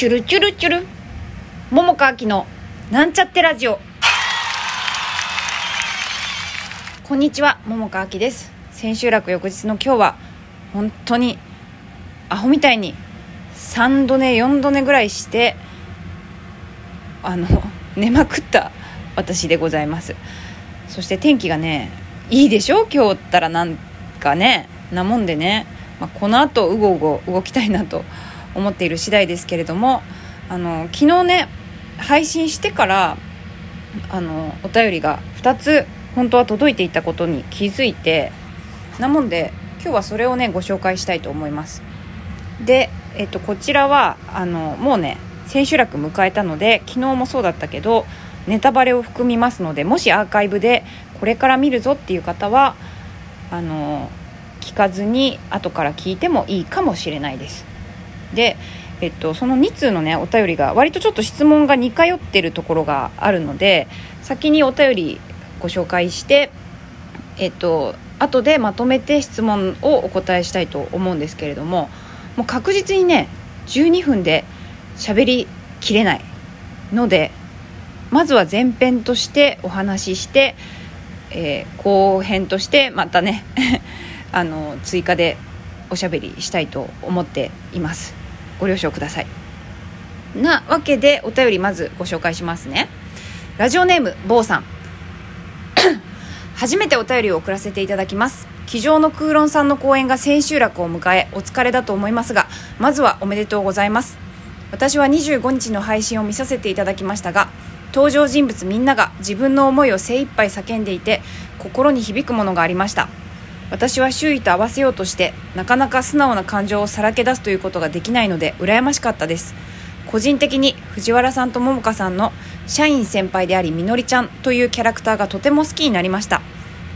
チュルチュルチュル。桃川きのなんちゃってラジオ。こんにちは桃川きです。千秋楽翌日の今日は本当にアホみたいに3度寝4度寝ぐらいしてあの寝まくった私でございます。そして天気がねいいでしょ？今日ったらなんかねなもんでね、まあ、この後うごうご動きたいなと思っている次第ですけれどもあの昨日ね配信してからあのお便りが2つ本当は届いていたことに気づいてなもんで今日はそれをねご紹介したいと思います。で、えっと、こちらはあのもうね千秋楽迎えたので昨日もそうだったけどネタバレを含みますのでもしアーカイブでこれから見るぞっていう方はあの聞かずに後から聞いてもいいかもしれないです。で、えっと、その2通のねお便りが割とちょっと質問が似通ってるところがあるので先にお便りご紹介してえっと後でまとめて質問をお答えしたいと思うんですけれどももう確実にね12分で喋りきれないのでまずは前編としてお話しして、えー、後編としてまたね あの追加でおしゃべりしたいと思っています。ご了承ください。なわけでお便りまずご紹介しますね。ラジオネーム坊さん。初めてお便りを送らせていただきます。机上の空論さんの公演が千秋楽を迎えお疲れだと思いますがまずはおめでとうございます。私は25日の配信を見させていただきましたが登場人物みんなが自分の思いを精一杯叫んでいて心に響くものがありました。私は周囲と合わせようとしてなかなか素直な感情をさらけ出すということができないので羨ましかったです。個人的に藤原さんと桃香さんの社員先輩でありみのりちゃんというキャラクターがとても好きになりました。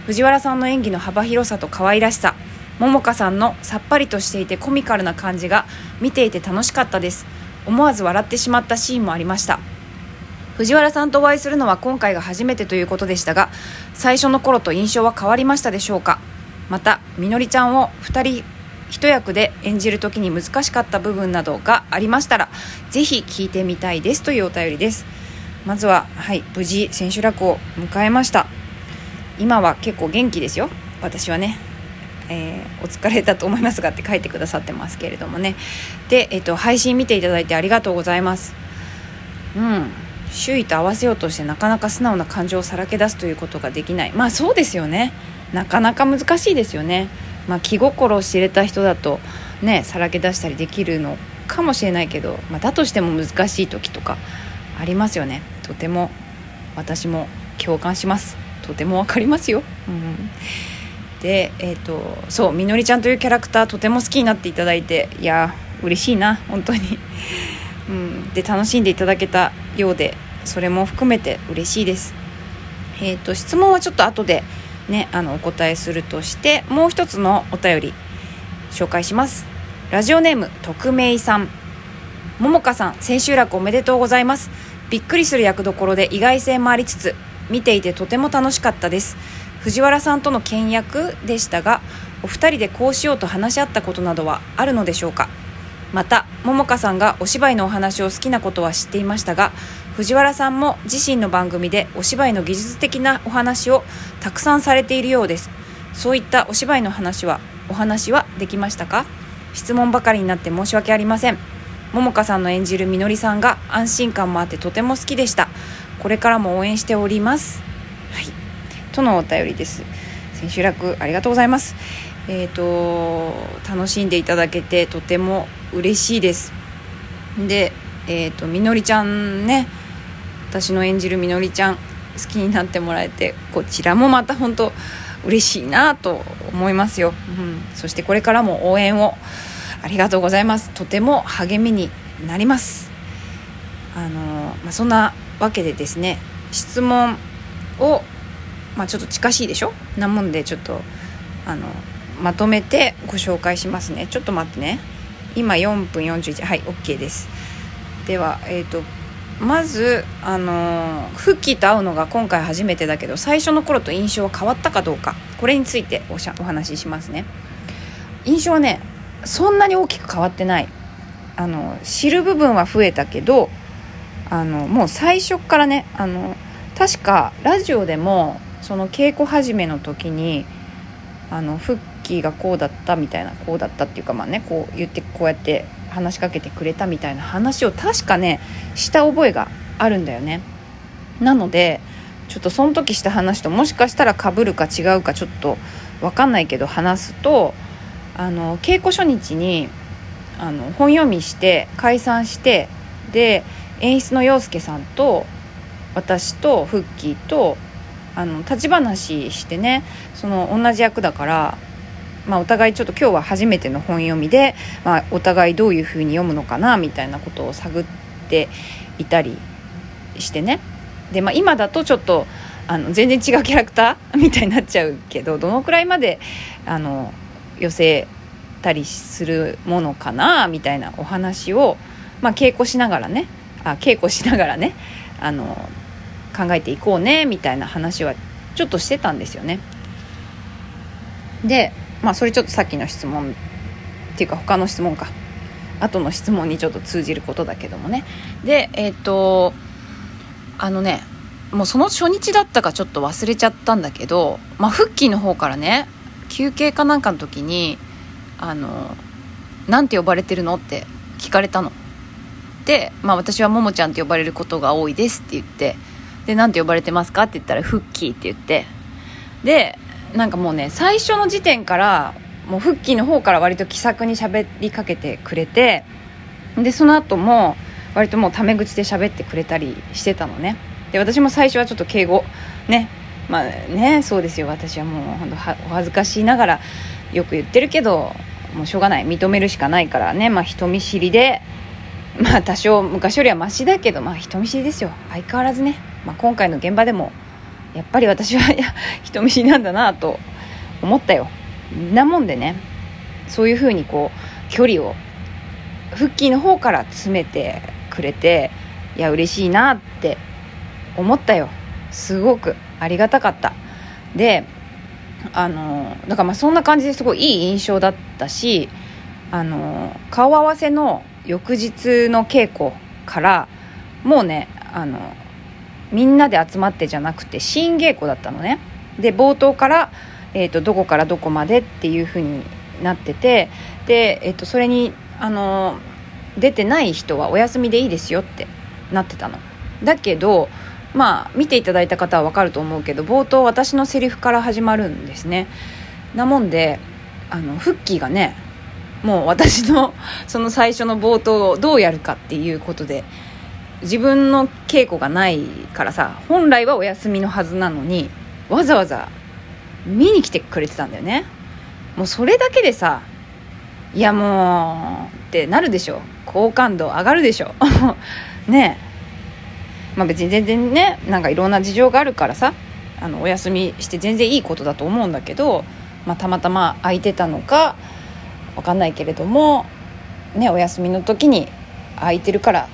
藤原さんの演技の幅広さと可愛らしさ桃香さんのさっぱりとしていてコミカルな感じが見ていて楽しかったです。思わず笑ってしまったシーンもありました。藤原さんとお会いするのは今回が初めてということでしたが最初の頃と印象は変わりましたでしょうか？またみのりちゃんを2人一役で演じる時に難しかった部分などがありましたらぜひ聞いてみたいですというお便りです。まずははい無事千秋楽を迎えました。今は結構元気ですよ。私はねえー、お疲れだと思いますがって書いてくださってますけれどもね。で、えーと、配信見ていただいてありがとうございます。うん。周囲と合わせようとしてなかなか素直な感情をさらけ出すということができない。まあそうですよね。なかなか難しいですよね、まあ、気心を知れた人だとねさらけ出したりできるのかもしれないけど、まあ、だとしても難しい時とかありますよね。とても私も共感します。とても分かりますよ、うん、でえっ、ー、とそうみのりちゃんというキャラクターとても好きになっていただいていや嬉しいな本当に、うん、で楽しんでいただけたようでそれも含めて嬉しいです。えっ、ー、と質問はちょっと後でね、あのお答えするとしてもう一つのお便り紹介します。ラジオネーム匿名さん。ももかさん千秋楽おめでとうございます。びっくりする役どころで意外性もありつつ見ていてとても楽しかったです。藤原さんとの倹約でしたがお二人でこうしようと話し合ったことなどはあるのでしょうか。また桃香さんがお芝居のお話を好きなことは知っていましたが藤原さんも自身の番組でお芝居の技術的なお話をたくさんされているようです。そういったお芝居の話はお話はできましたか？質問ばかりになって申し訳ありません。桃香さんの演じるみのりさんが安心感もあってとても好きでした。これからも応援しております。はい。とのお便りです。千秋楽ありがとうございます。えっ、ー、と楽しんでいただけてとても嬉しいです。でえっ、ー、とみのりちゃんね私の演じるみのりちゃん好きになってもらえてこちらもまた本当嬉しいなと思いますよ、うん、そしてこれからも応援をありがとうございます。とても励みになります。あの、まあ、そんなわけでですね質問を、まあ、ちょっと近しいでしょ？なもんでちょっとあのまとめてご紹介しますね。ちょっと待ってね。今4分41はい OK です。ではえっ、ー、とまずあのフッキーと会うのが今回初めてだけど最初の頃と印象は変わったかどうかこれについておしゃお話ししますね。印象はねそんなに大きく変わってない。あの知る部分は増えたけどあのもう最初からねあの確かラジオでもその稽古始めの時にあのフッキーがこうだったみたいなこうだったっていうかまあねこう言ってこうやって話しかけてくれたみたいな話を確かねした覚えがあるんだよね。なのでちょっとその時した話ともしかしたらかぶるか違うかちょっと分かんないけど話すとあの稽古初日にあの本読みして解散してで演出の洋介さんと私とフッキーとあの立ち話してねその同じ役だからまあ、お互いちょっと今日は初めての本読みで、まあ、お互いどういうふうに読むのかなみたいなことを探っていたりしてねで、まあ、今だとちょっとあの全然違うキャラクターみたいになっちゃうけど どのくらいまであの寄せたりするものかなみたいなお話を、まあ、稽古しながらねあ稽古しながらねあの考えていこうねみたいな話はちょっとしてたんですよね。でまあそれちょっとさっきの質問っていうか他の質問か。後の質問にちょっと通じることだけどもね。でえっ、ー、とあのねもうその初日だったかちょっと忘れちゃったんだけどまあフッキーの方からね休憩かなんかの時にあのなんて呼ばれてるのって聞かれたの。で、まあ、私はももちゃんって呼ばれることが多いですって言ってでなんて呼ばれてますかって言ったらフッキーって言って。でなんかもうね最初の時点からもうフッキーの方から割と気さくに喋りかけてくれてでその後も割ともうタメ口で喋ってくれたりしてたのね。で私も最初はちょっと敬語ね。まあねそうですよ。私はもう本当お恥ずかしいながらよく言ってるけどもうしょうがない。認めるしかないからね。まあ人見知りでまあ多少昔よりはマシだけどまあ人見知りですよ。相変わらずね、まあ、今回の現場でもやっぱり私は 人見知りなんだなと思ったよ。なもんでねそういうふうにこう距離をフッキーの方から詰めてくれていや嬉しいなって思ったよ。すごくありがたかった。であのだからまあそんな感じですごいいい印象だったしあの顔合わせの翌日の稽古からもうねあのみんなで集まってじゃなくて新稽古だったのね。で冒頭から、えーと、どこからどこまでっていう風になっててで、えーと、それにあの出てない人はお休みでいいですよってなってたの。だけどまあ見ていただいた方は分かると思うけど冒頭私のセリフから始まるんですね。なもんであのフッキーがねもう私のその最初の冒頭をどうやるかっていうことで自分の稽古がないからさ本来はお休みのはずなのにわざわざ見に来てくれてたんだよね。もうそれだけでさいやもうってなるでしょ。好感度上がるでしょ。ねえ。まあ別に全然ねなんかいろんな事情があるからさあのお休みして全然いいことだと思うんだけど、まあ、たまたま空いてたのか分かんないけれどもねお休みの時に空いてるから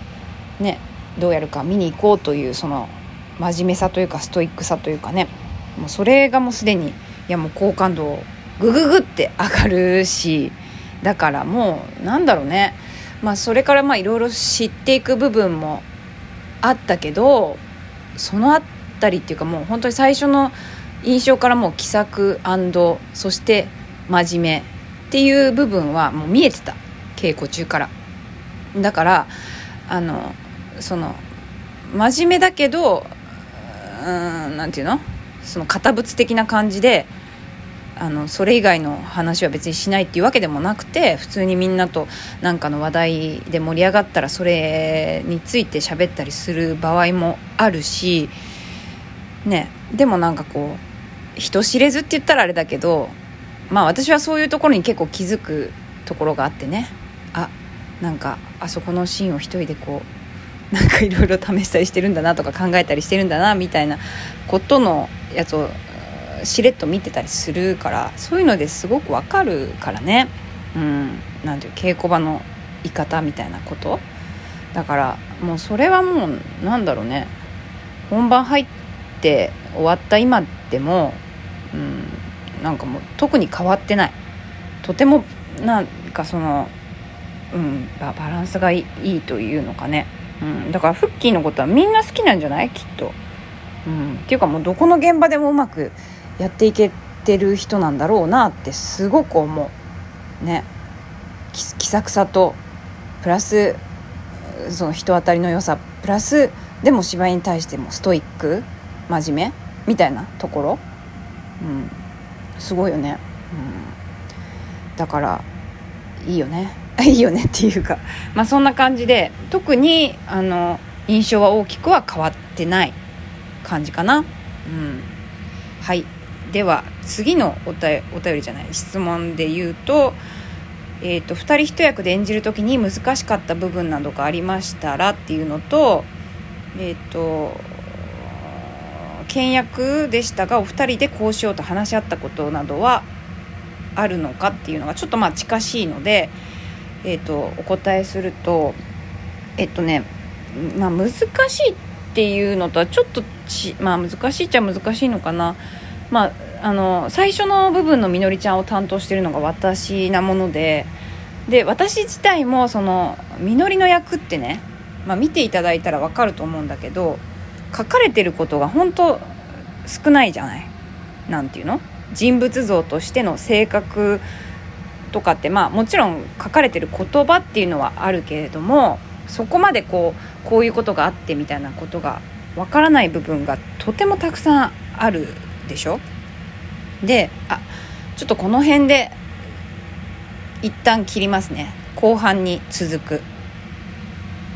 ねどうやるか見に行こうというその真面目さというかストイックさというかね。もうそれがもうすでにいやもう好感度グググって上がるしだからもうなんだろうね。まあそれからまあいろいろ知っていく部分もあったけどそのあたりっていうかもう本当に最初の印象からもう気さくそして真面目っていう部分はもう見えてた稽古中から。だからあのその真面目だけどうんなんていうの？その堅物的な感じであのそれ以外の話は別にしないっていうわけでもなくて普通にみんなと何かの話題で盛り上がったらそれについて喋ったりする場合もあるしねでもなんかこう人知れずって言ったらあれだけどまあ私はそういうところに結構気づくところがあってね。あなんかあそこのシーンを一人でこうなんかいろいろ試したりしてるんだなとか考えたりしてるんだなみたいなことのやつをしれっと見てたりするからそういうのですごくわかるからね。うん。なんていう稽古場の言い方みたいなこと。だからもうそれはもうなんだろうね。本番入って終わった今でもうん。なんかもう特に変わってない。とてもなんかそのうん。バランスがいいというのかね、うん、だからフッキーのことはみんな好きなんじゃない？きっと、うん、っていうかもうどこの現場でもうまくやっていけてる人なんだろうなってすごく思う。ね。気さくさとプラスその人当たりの良さ。プラスでも芝居に対してもストイック真面目？みたいなところ、うん、すごいよね、うん、だからいいよね。いいよねっていうか。まあそんな感じで特にあの印象は大きくは変わってない感じかな、うん、はい。では次のお便りじゃない質問で言うと,、えーと、2人一役で演じる時に難しかった部分などがありましたらっていうのとえっ、ー、と倹約でしたがお二人でこうしようと話し合ったことなどはあるのかっていうのがちょっとまあ近しいので、えーと、お答えするとえっとね、まあ、難しいっていうのとはちょっとち、まあ、難しいっちゃ難しいのかな。まあ、あの最初の部分のみのりちゃんを担当してるのが私なものでで私自体もそのみのりの役ってね、まあ、見ていただいたら分かると思うんだけど書かれてることが本当少ないじゃない？何ていうの？人物像としての性格とかってまあもちろん書かれてる言葉っていうのはあるけれどもそこまでこうこういうことがあってみたいなことがわからない部分がとてもたくさんあるでしょ？であちょっとこの辺で一旦切りますね。後半に続く。